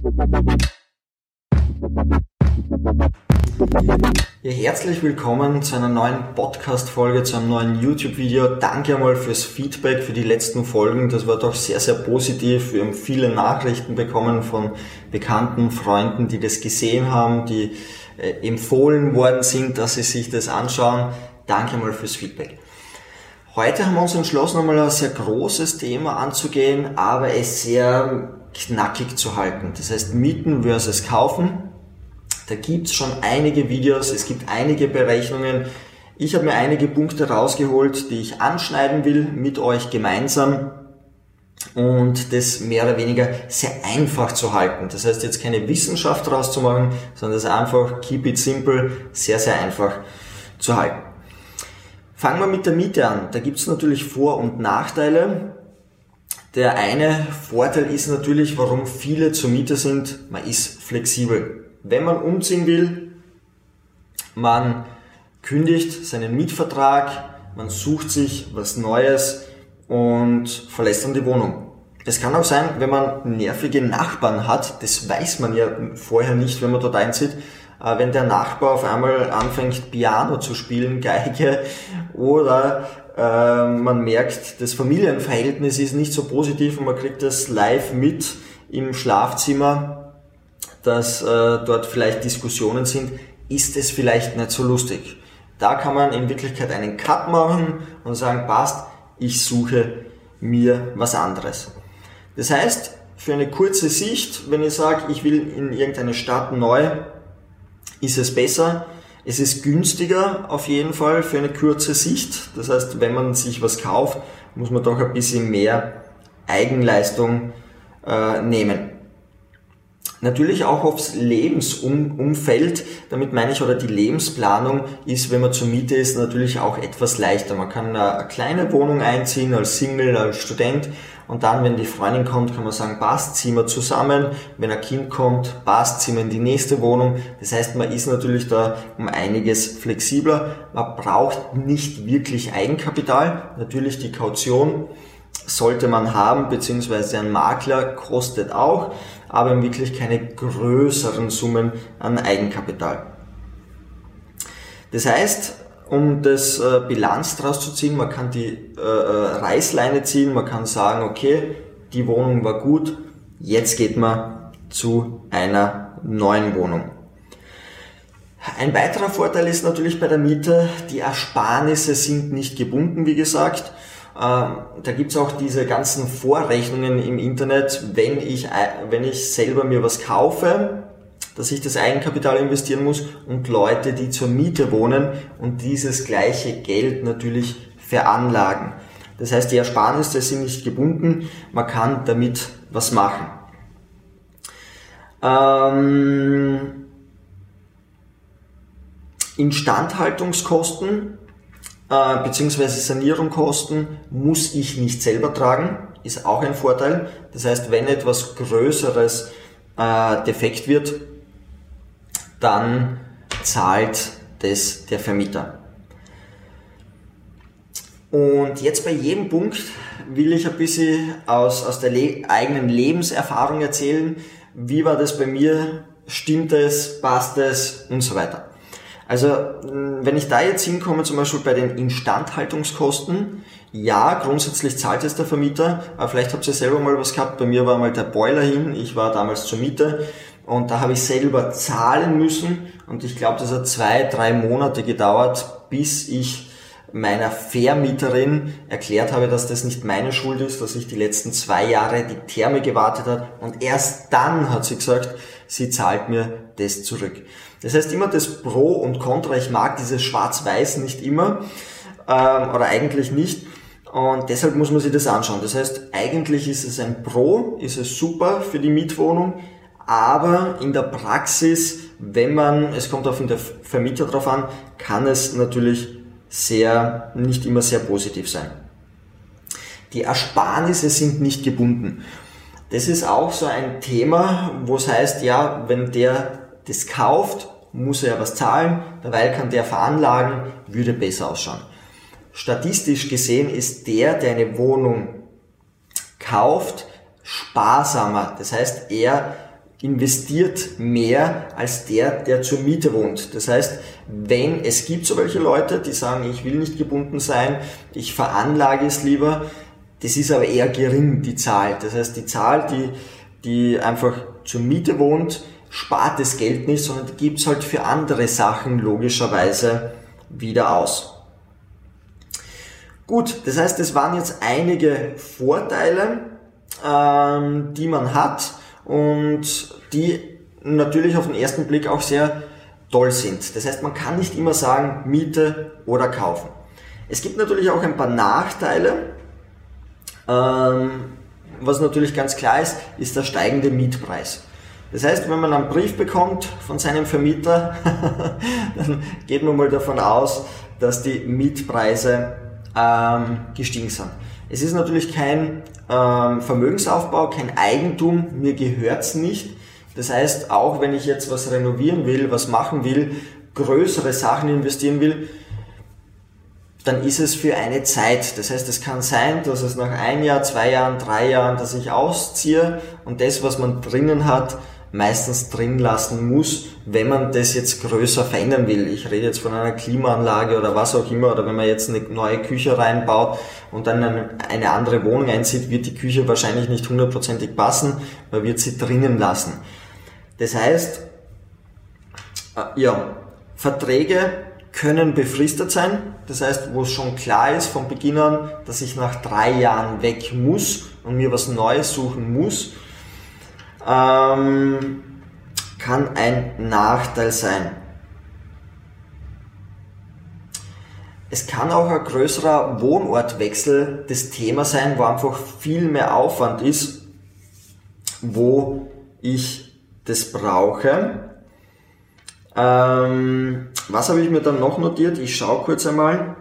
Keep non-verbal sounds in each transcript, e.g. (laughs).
Ja, herzlich willkommen zu einer neuen Podcast-Folge, zu einem neuen YouTube-Video. Danke einmal fürs Feedback für die letzten Folgen. Das war doch sehr, sehr positiv. Wir haben viele Nachrichten bekommen von bekannten Freunden, die das gesehen haben, die äh, empfohlen worden sind, dass sie sich das anschauen. Danke einmal fürs Feedback. Heute haben wir uns entschlossen, einmal ein sehr großes Thema anzugehen, aber es sehr knackig zu halten. Das heißt, Mieten versus Kaufen. Da gibt's schon einige Videos, es gibt einige Berechnungen. Ich habe mir einige Punkte rausgeholt, die ich anschneiden will mit euch gemeinsam und das mehr oder weniger sehr einfach zu halten. Das heißt jetzt keine Wissenschaft draus zu machen, sondern das einfach keep it simple, sehr, sehr einfach zu halten. Fangen wir mit der Miete an. Da gibt's natürlich Vor- und Nachteile. Der eine Vorteil ist natürlich, warum viele zur Miete sind, man ist flexibel wenn man umziehen will, man kündigt seinen Mietvertrag, man sucht sich was Neues und verlässt dann die Wohnung. Es kann auch sein, wenn man nervige Nachbarn hat, das weiß man ja vorher nicht, wenn man dort einzieht, äh, wenn der Nachbar auf einmal anfängt, Piano zu spielen, Geige, oder äh, man merkt, das Familienverhältnis ist nicht so positiv und man kriegt das live mit im Schlafzimmer, dass äh, dort vielleicht Diskussionen sind, ist es vielleicht nicht so lustig. Da kann man in Wirklichkeit einen Cut machen und sagen, passt, ich suche mir was anderes. Das heißt, für eine kurze Sicht, wenn ich sage, ich will in irgendeine Stadt neu, ist es besser. Es ist günstiger auf jeden Fall für eine kurze Sicht. Das heißt, wenn man sich was kauft, muss man doch ein bisschen mehr Eigenleistung äh, nehmen. Natürlich auch aufs Lebensumfeld, damit meine ich, oder die Lebensplanung ist, wenn man zur Miete ist, natürlich auch etwas leichter. Man kann eine kleine Wohnung einziehen als Single, als Student und dann, wenn die Freundin kommt, kann man sagen, passt, ziehen wir zusammen. Wenn ein Kind kommt, passt, ziehen wir in die nächste Wohnung. Das heißt, man ist natürlich da um einiges flexibler. Man braucht nicht wirklich Eigenkapital. Natürlich die Kaution sollte man haben, beziehungsweise ein Makler kostet auch aber wirklich keine größeren Summen an Eigenkapital. Das heißt, um das äh, Bilanz daraus zu ziehen, man kann die äh, äh, Reißleine ziehen, man kann sagen, okay, die Wohnung war gut, jetzt geht man zu einer neuen Wohnung. Ein weiterer Vorteil ist natürlich bei der Miete, die Ersparnisse sind nicht gebunden, wie gesagt. Ähm, da gibt's auch diese ganzen Vorrechnungen im Internet, wenn ich, wenn ich selber mir was kaufe, dass ich das Eigenkapital investieren muss und Leute, die zur Miete wohnen und dieses gleiche Geld natürlich veranlagen. Das heißt, die Ersparnisse sind nicht gebunden, man kann damit was machen. Ähm, Instandhaltungskosten äh, beziehungsweise Sanierungskosten muss ich nicht selber tragen, ist auch ein Vorteil. Das heißt, wenn etwas Größeres äh, defekt wird, dann zahlt das der Vermieter. Und jetzt bei jedem Punkt will ich ein bisschen aus, aus der le eigenen Lebenserfahrung erzählen. Wie war das bei mir? Stimmt es? Passt es? Und so weiter. Also wenn ich da jetzt hinkomme, zum Beispiel bei den Instandhaltungskosten, ja, grundsätzlich zahlt es der Vermieter, aber vielleicht habt ihr selber mal was gehabt. Bei mir war mal der Boiler hin, ich war damals zur Miete und da habe ich selber zahlen müssen und ich glaube, das hat zwei, drei Monate gedauert, bis ich meiner Vermieterin erklärt habe, dass das nicht meine Schuld ist, dass ich die letzten zwei Jahre die Therme gewartet hat und erst dann hat sie gesagt, sie zahlt mir das zurück. Das heißt immer das Pro und Contra. Ich mag dieses Schwarz-Weiß nicht immer ähm, oder eigentlich nicht. Und deshalb muss man sich das anschauen. Das heißt, eigentlich ist es ein Pro, ist es super für die Mietwohnung, aber in der Praxis, wenn man, es kommt auf den Vermieter drauf an, kann es natürlich sehr, nicht immer sehr positiv sein. Die Ersparnisse sind nicht gebunden. Das ist auch so ein Thema, wo es heißt, ja, wenn der das kauft, muss er ja was zahlen, derweil kann der veranlagen, würde besser ausschauen. Statistisch gesehen ist der, der eine Wohnung kauft, sparsamer. Das heißt, er investiert mehr als der, der zur Miete wohnt. Das heißt, wenn es gibt so welche Leute, die sagen, ich will nicht gebunden sein, ich veranlage es lieber, das ist aber eher gering, die Zahl. Das heißt, die Zahl, die, die einfach zur Miete wohnt, spart das Geld nicht, sondern die gibt es halt für andere Sachen logischerweise wieder aus. Gut, das heißt, es waren jetzt einige Vorteile, ähm, die man hat und die natürlich auf den ersten Blick auch sehr toll sind. Das heißt, man kann nicht immer sagen, Miete oder kaufen. Es gibt natürlich auch ein paar Nachteile. Ähm, was natürlich ganz klar ist, ist der steigende Mietpreis. Das heißt, wenn man einen Brief bekommt von seinem Vermieter, (laughs) dann geht man mal davon aus, dass die Mietpreise ähm, gestiegen sind. Es ist natürlich kein ähm, Vermögensaufbau, kein Eigentum, mir gehört's nicht. Das heißt, auch wenn ich jetzt was renovieren will, was machen will, größere Sachen investieren will, dann ist es für eine Zeit. Das heißt, es kann sein, dass es nach ein Jahr, zwei Jahren, drei Jahren, dass ich ausziehe und das, was man drinnen hat, meistens drin lassen muss, wenn man das jetzt größer verändern will. Ich rede jetzt von einer Klimaanlage oder was auch immer, oder wenn man jetzt eine neue Küche reinbaut und dann eine andere Wohnung einzieht, wird die Küche wahrscheinlich nicht hundertprozentig passen, man wird sie drinnen lassen. Das heißt, äh, ja, Verträge können befristet sein, das heißt, wo es schon klar ist von Beginn an, dass ich nach drei Jahren weg muss und mir was Neues suchen muss, ähm, kann ein Nachteil sein. Es kann auch ein größerer Wohnortwechsel das Thema sein, wo einfach viel mehr Aufwand ist, wo ich das brauche. Ähm, was habe ich mir dann noch notiert? Ich schaue kurz einmal.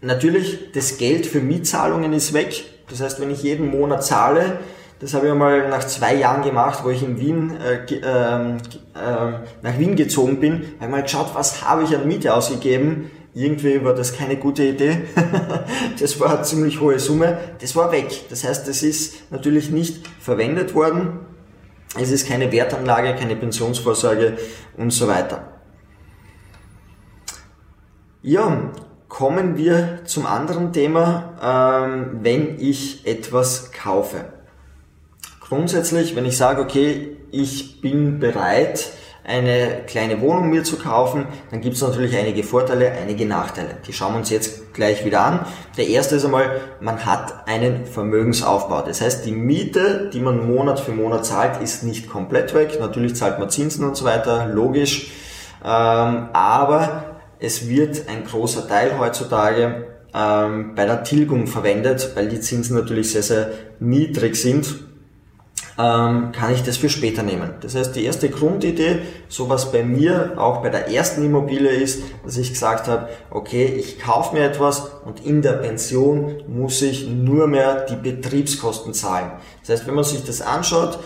Natürlich, das Geld für Mietzahlungen ist weg. Das heißt, wenn ich jeden Monat zahle, das habe ich einmal nach zwei Jahren gemacht, wo ich in Wien, äh, äh, nach Wien gezogen bin, habe ich mal geschaut, was habe ich an Miete ausgegeben. Irgendwie war das keine gute Idee. (laughs) das war eine ziemlich hohe Summe. Das war weg. Das heißt, das ist natürlich nicht verwendet worden. Es ist keine Wertanlage, keine Pensionsvorsorge und so weiter. Ja, kommen wir zum anderen Thema, ähm, wenn ich etwas kaufe. Grundsätzlich, wenn ich sage, okay, ich bin bereit, eine kleine Wohnung mir zu kaufen, dann gibt es natürlich einige Vorteile, einige Nachteile. Die schauen wir uns jetzt gleich wieder an. Der erste ist einmal, man hat einen Vermögensaufbau. Das heißt, die Miete, die man Monat für Monat zahlt, ist nicht komplett weg. Natürlich zahlt man Zinsen und so weiter, logisch. Ähm, aber es wird ein großer Teil heutzutage ähm, bei der Tilgung verwendet, weil die Zinsen natürlich sehr, sehr niedrig sind, ähm, kann ich das für später nehmen. Das heißt, die erste Grundidee, so was bei mir auch bei der ersten Immobilie ist, dass ich gesagt habe, okay, ich kaufe mir etwas und in der Pension muss ich nur mehr die Betriebskosten zahlen. Das heißt, wenn man sich das anschaut,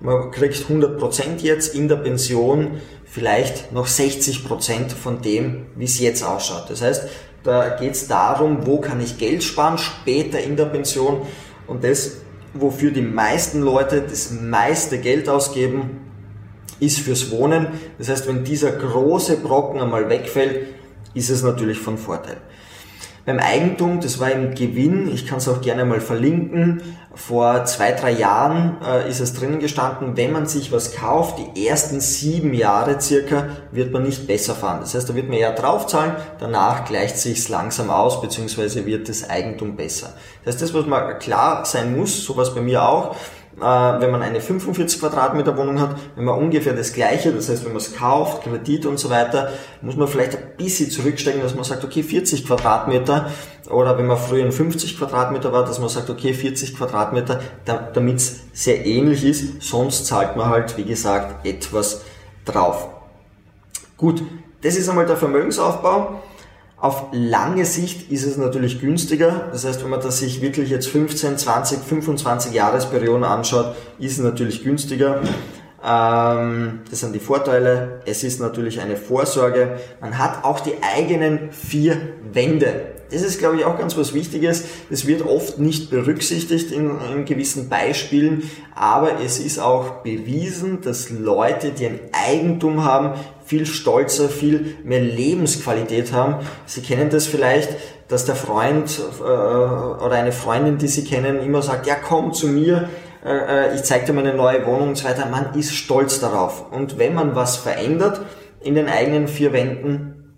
man kriegt 100% jetzt in der Pension vielleicht noch 60% von dem, wie es jetzt ausschaut. Das heißt, da geht es darum, wo kann ich Geld sparen später in der Pension und das, wofür die meisten Leute das meiste Geld ausgeben, ist fürs Wohnen. Das heißt, wenn dieser große Brocken einmal wegfällt, ist es natürlich von Vorteil. Beim Eigentum, das war im Gewinn, ich kann es auch gerne mal verlinken, vor zwei, drei Jahren äh, ist es drin gestanden, wenn man sich was kauft, die ersten sieben Jahre circa, wird man nicht besser fahren. Das heißt, da wird man eher draufzahlen, danach gleicht sich langsam aus, beziehungsweise wird das Eigentum besser. Das heißt, das, was mal klar sein muss, sowas bei mir auch, äh, wenn man eine 45 Quadratmeter Wohnung hat, wenn man ungefähr das gleiche, das heißt, wenn man es kauft, Kredit und so weiter, muss man vielleicht ein bisschen zurückstecken, dass man sagt, okay, 40 Quadratmeter oder wenn man früher in 50 Quadratmeter war, dass man sagt, okay, 40 Quadratmeter, damit es sehr ähnlich ist, sonst zahlt man halt, wie gesagt, etwas drauf. Gut, das ist einmal der Vermögensaufbau. Auf lange Sicht ist es natürlich günstiger. Das heißt, wenn man das sich wirklich jetzt 15, 20, 25 Jahresperioden anschaut, ist es natürlich günstiger. Ähm, das sind die Vorteile. Es ist natürlich eine Vorsorge. Man hat auch die eigenen vier Wände. das ist, glaube ich, auch ganz was Wichtiges. Das wird oft nicht berücksichtigt in, in gewissen Beispielen, aber es ist auch bewiesen, dass Leute, die ein Eigentum haben, viel stolzer, viel mehr Lebensqualität haben. Sie kennen das vielleicht, dass der Freund äh, oder eine Freundin, die Sie kennen, immer sagt, ja komm zu mir, äh, äh ich zeige dir meine neue Wohnung und so weiter. Man ist stolz darauf. Und wenn man was verändert in den eigenen vier Wänden,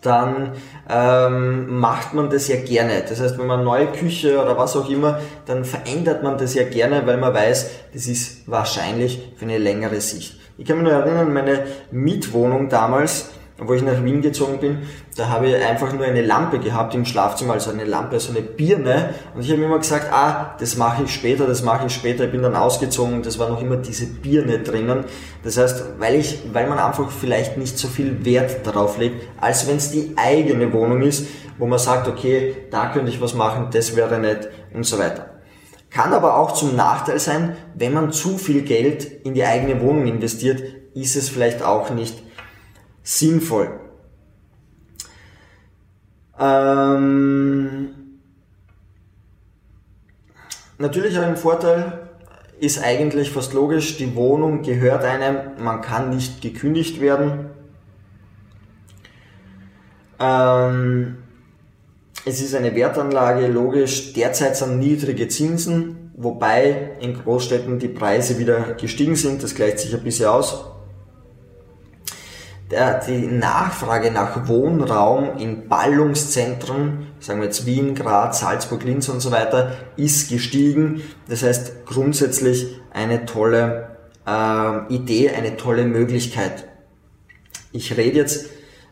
dann ähm, macht man das ja gerne. Das heißt, wenn man neue Küche oder was auch immer, dann verändert man das ja gerne, weil man weiß, das ist wahrscheinlich für eine längere Sicht. Ich kann mich nur erinnern, meine Mietwohnung damals, wo ich nach Wien gezogen bin, da habe ich einfach nur eine Lampe gehabt im Schlafzimmer, also eine Lampe, so eine Birne. Und ich habe immer gesagt, ah, das mache ich später, das mache ich später. Ich bin dann ausgezogen und das war noch immer diese Birne drinnen. Das heißt, weil ich, weil man einfach vielleicht nicht so viel Wert darauf legt, als wenn es die eigene Wohnung ist, wo man sagt, okay, da könnte ich was machen, das wäre nett und so weiter. Kann aber auch zum Nachteil sein, wenn man zu viel Geld in die eigene Wohnung investiert, ist es vielleicht auch nicht sinnvoll. Ähm, natürlich ein Vorteil ist eigentlich fast logisch, die Wohnung gehört einem, man kann nicht gekündigt werden. Ähm, es ist eine Wertanlage, logisch, derzeit sind niedrige Zinsen, wobei in Großstädten die Preise wieder gestiegen sind, das gleicht sich ein bisschen aus der, die Nachfrage nach Wohnraum in Ballungszentren, sagen wir jetzt Wien, Graz, Salzburg, Linz und so weiter, ist gestiegen. Das heißt grundsätzlich eine tolle äh, Idee, eine tolle Möglichkeit. Ich rede jetzt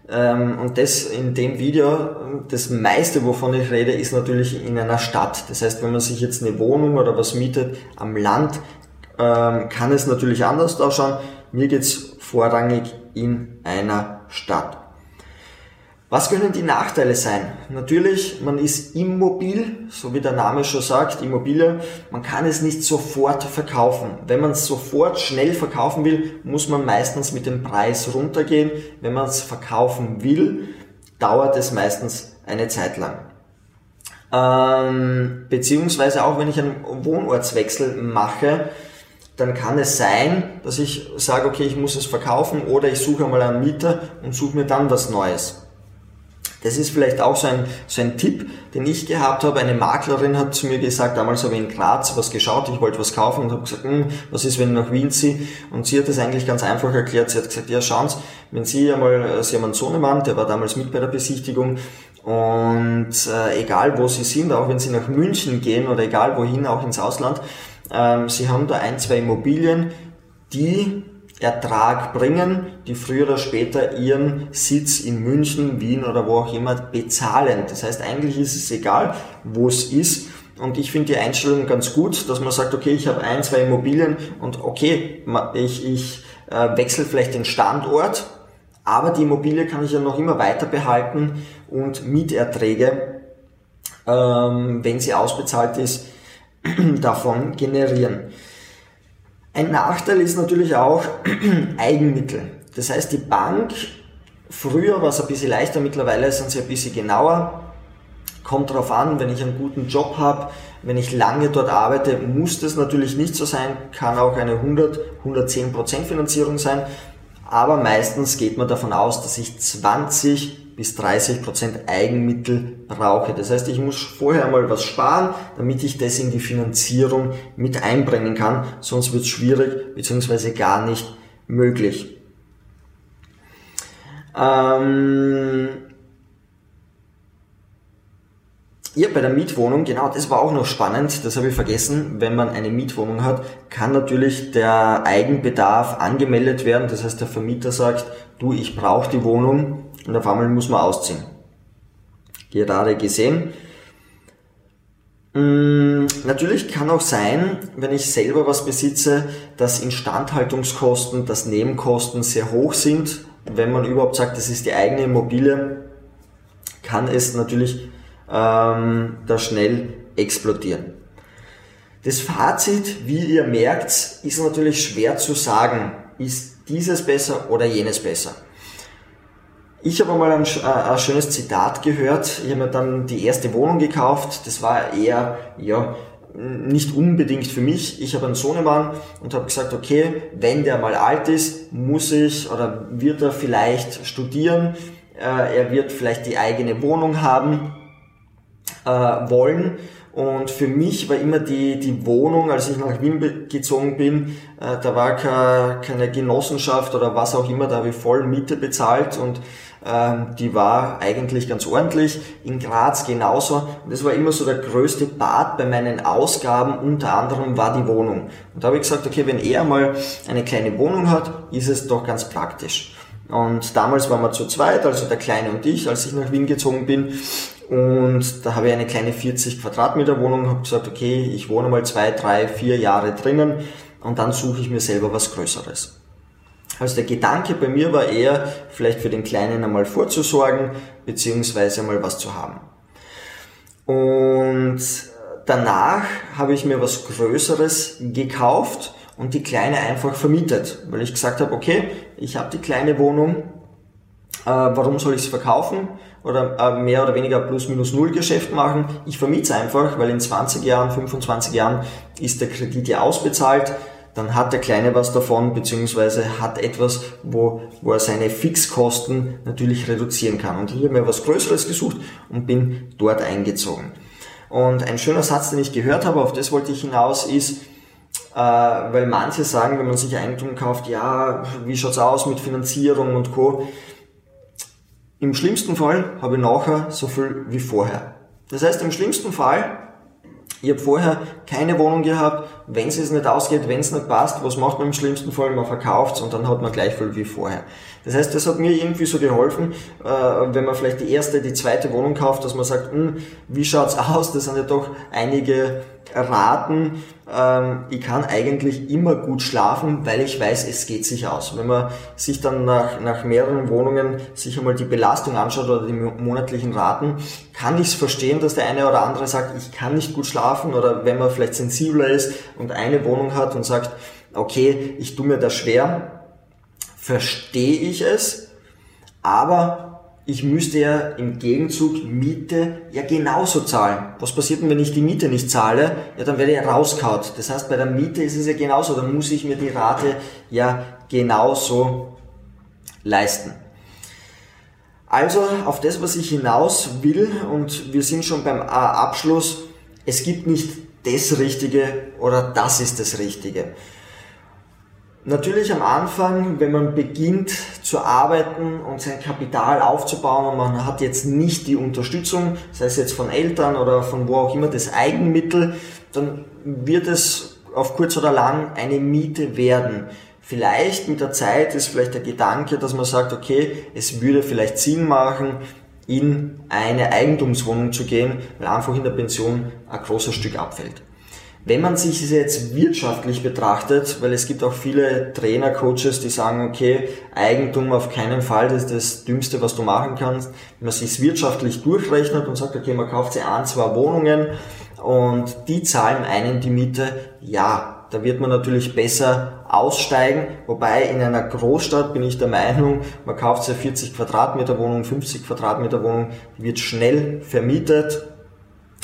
und das in dem Video, das meiste, wovon ich rede, ist natürlich in einer Stadt. Das heißt, wenn man sich jetzt eine Wohnung oder was mietet am Land, ähm, kann es natürlich anders ausschauen. Mir geht's vorrangig in einer Stadt. Was können die Nachteile sein? Natürlich, man ist immobil, so wie der Name schon sagt, Immobilie. Man kann es nicht sofort verkaufen. Wenn man es sofort schnell verkaufen will, muss man meistens mit dem Preis runtergehen. Wenn man es verkaufen will, dauert es meistens eine Zeit lang. Ähm, beziehungsweise auch wenn ich einen Wohnortswechsel mache, dann kann es sein, dass ich sage, okay, ich muss es verkaufen oder ich suche mal einen Mieter und suche mir dann was Neues. Das ist vielleicht auch so ein, so ein Tipp, den ich gehabt habe. Eine Maklerin hat zu mir gesagt, damals habe ich in Graz was geschaut, ich wollte was kaufen und habe gesagt, hm, was ist, wenn ich nach Wien ziehe? Und sie hat das eigentlich ganz einfach erklärt. Sie hat gesagt, ja, schauen Sie, wenn Sie einmal, Sie haben einen Sohnemann, der war damals mit bei der Besichtigung und äh, egal wo Sie sind, auch wenn Sie nach München gehen oder egal wohin, auch ins Ausland, ähm, sie haben da ein, zwei Immobilien, die Ertrag bringen, die früher oder später ihren Sitz in München, Wien oder wo auch immer bezahlen. Das heißt, eigentlich ist es egal, wo es ist. Und ich finde die Einstellung ganz gut, dass man sagt, okay, ich habe ein, zwei Immobilien und okay, ich, ich äh, wechsle vielleicht den Standort, aber die Immobilie kann ich ja noch immer weiter behalten und Mieterträge, ähm, wenn sie ausbezahlt ist, (clears throat) davon generieren. Ein Nachteil ist natürlich auch (clears throat) Eigenmittel. Das heißt, die Bank, früher war es ein bisschen leichter, mittlerweile sind sie ein bisschen genauer. Kommt darauf an, wenn ich einen guten Job habe, wenn ich lange dort arbeite, muss das natürlich nicht so sein, kann auch eine 100, 110% Finanzierung sein, aber meistens geht man davon aus, dass ich 20 bis 30 Prozent Eigenmittel brauche. Das heißt, ich muss vorher mal was sparen, damit ich das in die Finanzierung mit einbringen kann, sonst wird es schwierig bzw. gar nicht möglich. Ähm ja, bei der Mietwohnung, genau, das war auch noch spannend, das habe ich vergessen. Wenn man eine Mietwohnung hat, kann natürlich der Eigenbedarf angemeldet werden. Das heißt, der Vermieter sagt, du, ich brauche die Wohnung, und auf einmal muss man ausziehen. Gerade gesehen. Mm, natürlich kann auch sein, wenn ich selber was besitze, dass Instandhaltungskosten, dass Nebenkosten sehr hoch sind. Wenn man überhaupt sagt, das ist die eigene Immobilie, kann es natürlich ähm, da schnell explodieren. Das Fazit, wie ihr merkt, ist natürlich schwer zu sagen, ist dieses besser oder jenes besser. Ich habe einmal ein, äh, ein, schönes Zitat gehört. Ich habe mir dann die erste Wohnung gekauft. Das war eher, ja, nicht unbedingt für mich. Ich habe einen Sohnemann und habe gesagt, okay, wenn der mal alt ist, muss ich oder wird er vielleicht studieren. Äh, er wird vielleicht die eigene Wohnung haben äh, wollen. Und für mich war immer die, die Wohnung, als ich nach Wien gezogen bin, äh, da war keine, keine Genossenschaft oder was auch immer, da habe ich voll Miete bezahlt und ähm, die war eigentlich ganz ordentlich. In Graz genauso. Und das war immer so der größte Part bei meinen Ausgaben, unter anderem war die Wohnung. Und da habe ich gesagt, okay, wenn er mal eine kleine Wohnung hat, ist es doch ganz praktisch. Und damals waren wir zu zweit, also der Kleine und ich, als ich nach Wien gezogen bin. Und da habe ich eine kleine 40 Quadratmeter Wohnung, habe gesagt, okay, ich wohne mal zwei, drei, vier Jahre drinnen und dann suche ich mir selber was Größeres. Also der Gedanke bei mir war eher, vielleicht für den Kleinen einmal vorzusorgen, beziehungsweise einmal was zu haben. Und danach habe ich mir was Größeres gekauft und die Kleine einfach vermietet, weil ich gesagt habe, okay, ich habe die kleine Wohnung, äh, warum soll ich sie verkaufen oder äh, mehr oder weniger plus minus null Geschäft machen? Ich vermiete es einfach, weil in 20 Jahren, 25 Jahren ist der Kredit ja ausbezahlt. Dann hat der Kleine was davon, beziehungsweise hat etwas, wo, wo er seine Fixkosten natürlich reduzieren kann. Und ich habe mir was Größeres gesucht und bin dort eingezogen. Und ein schöner Satz, den ich gehört habe, auf das wollte ich hinaus, ist, äh, weil manche sagen, wenn man sich Eigentum kauft, ja, wie schaut's aus mit Finanzierung und Co. Im schlimmsten Fall habe ich nachher so viel wie vorher. Das heißt, im schlimmsten Fall, ich habe vorher keine Wohnung gehabt, wenn es nicht ausgeht, wenn es nicht passt, was macht man im schlimmsten Fall? Man verkauft und dann hat man gleich viel wie vorher. Das heißt, das hat mir irgendwie so geholfen, äh, wenn man vielleicht die erste, die zweite Wohnung kauft, dass man sagt, hm, wie schaut's (laughs) aus? Das sind ja doch einige Raten. Ähm, ich kann eigentlich immer gut schlafen, weil ich weiß, es geht sich aus. Wenn man sich dann nach, nach mehreren Wohnungen sich einmal die Belastung anschaut oder die monatlichen Raten, kann ich es verstehen, dass der eine oder andere sagt, ich kann nicht gut schlafen oder wenn man vielleicht sensibler ist und eine Wohnung hat und sagt, okay, ich tue mir das schwer, verstehe ich es, aber ich müsste ja im Gegenzug Miete ja genauso zahlen. Was passiert denn, wenn ich die Miete nicht zahle? Ja, dann werde ich rauskaut. Das heißt, bei der Miete ist es ja genauso, dann muss ich mir die Rate ja genauso leisten. Also auf das, was ich hinaus will, und wir sind schon beim Abschluss, es gibt nicht das Richtige oder das ist das Richtige. Natürlich am Anfang, wenn man beginnt zu arbeiten und sein Kapital aufzubauen und man hat jetzt nicht die Unterstützung, sei es jetzt von Eltern oder von wo auch immer, das Eigenmittel, dann wird es auf kurz oder lang eine Miete werden. Vielleicht mit der Zeit ist vielleicht der Gedanke, dass man sagt, okay, es würde vielleicht Sinn machen, in eine Eigentumswohnung zu gehen, weil einfach in der Pension ein großes Stück abfällt. Wenn man sich es jetzt wirtschaftlich betrachtet, weil es gibt auch viele Trainer, Coaches, die sagen, okay, Eigentum auf keinen Fall, das ist das Dümmste, was du machen kannst. Wenn man sich es wirtschaftlich durchrechnet und sagt, okay, man kauft sich ein, zwei Wohnungen und die zahlen einen die Miete, ja, da wird man natürlich besser aussteigen. Wobei in einer Großstadt bin ich der Meinung, man kauft sich 40 Quadratmeter Wohnung, 50 Quadratmeter Wohnung, wird schnell vermietet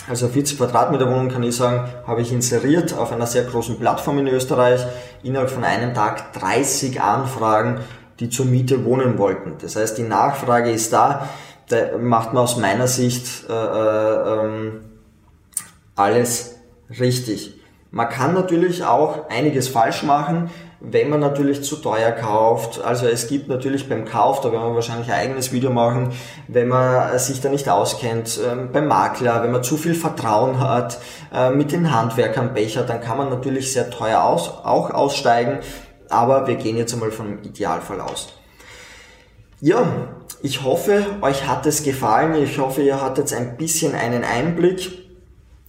also 40 Quadratmeter Wohnung kann ich sagen, habe ich inseriert auf einer sehr großen Plattform in Österreich. Innerhalb von einem Tag 30 Anfragen, die zur Miete wohnen wollten. Das heißt, die Nachfrage ist da. Da macht man aus meiner Sicht äh, äh, ähm, alles richtig. Man kann natürlich auch einiges falsch machen wenn man natürlich zu teuer kauft. Also es gibt natürlich beim Kauf, da werden wir wahrscheinlich ein eigenes Video machen, wenn man sich da nicht auskennt, ähm, beim Makler, wenn man zu viel Vertrauen hat, äh, mit den Handwerkern Becher, dann kann man natürlich sehr teuer aus, auch aussteigen. Aber wir gehen jetzt einmal vom Idealfall aus. Ja, ich hoffe, euch hat es gefallen. Ich hoffe, ihr hattet ein bisschen einen Einblick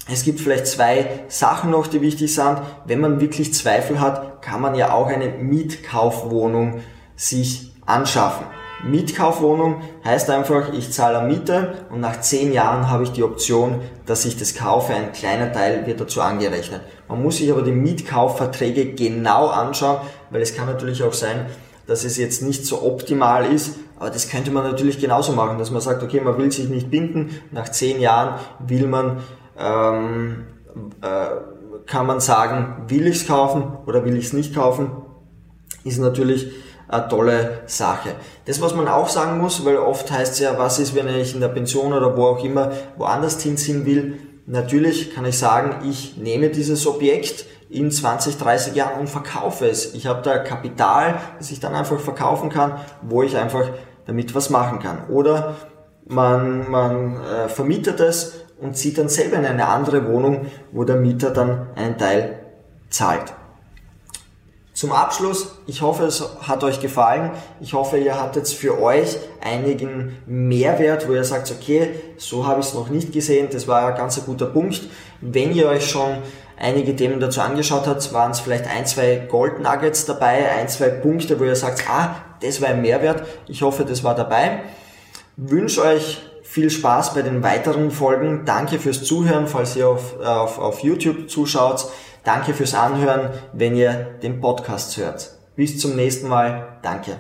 es gibt vielleicht zwei Sachen noch, die wichtig sind. Wenn man wirklich Zweifel hat, kann man ja auch eine Mietkaufwohnung sich anschaffen. Mietkaufwohnung heißt einfach, ich zahle eine Miete und nach zehn Jahren habe ich die Option, dass ich das kaufe. Ein kleiner Teil wird dazu angerechnet. Man muss sich aber die Mietkaufverträge genau anschauen, weil es kann natürlich auch sein, dass es jetzt nicht so optimal ist, aber das könnte man natürlich genauso machen, dass man sagt, okay, man will sich nicht binden, nach zehn Jahren will man, ähm, äh, kann man sagen, will ich es kaufen oder will ich es nicht kaufen, ist natürlich eine tolle Sache. Das, was man auch sagen muss, weil oft heißt es ja, was ist, wenn ich in der Pension oder wo auch immer woanders hinziehen will, Natürlich kann ich sagen, ich nehme dieses Objekt in 20, 30 Jahren und verkaufe es. Ich habe da Kapital, das ich dann einfach verkaufen kann, wo ich einfach damit was machen kann. Oder man, man äh, vermietet es und zieht dann selber in eine andere Wohnung, wo der Mieter dann einen Teil zahlt. Zum Abschluss, ich hoffe, es hat euch gefallen. Ich hoffe, ihr hattet für euch einigen Mehrwert, wo ihr sagt, okay, so habe ich es noch nicht gesehen. Das war ein ganz guter Punkt. Wenn ihr euch schon einige Themen dazu angeschaut habt, waren es vielleicht ein, zwei Gold Nuggets dabei, ein, zwei Punkte, wo ihr sagt, ah, das war ein Mehrwert. Ich hoffe, das war dabei. Wünsche euch viel Spaß bei den weiteren Folgen. Danke fürs Zuhören, falls ihr auf, auf, auf YouTube zuschaut. Danke fürs Anhören, wenn ihr den Podcast hört. Bis zum nächsten Mal. Danke.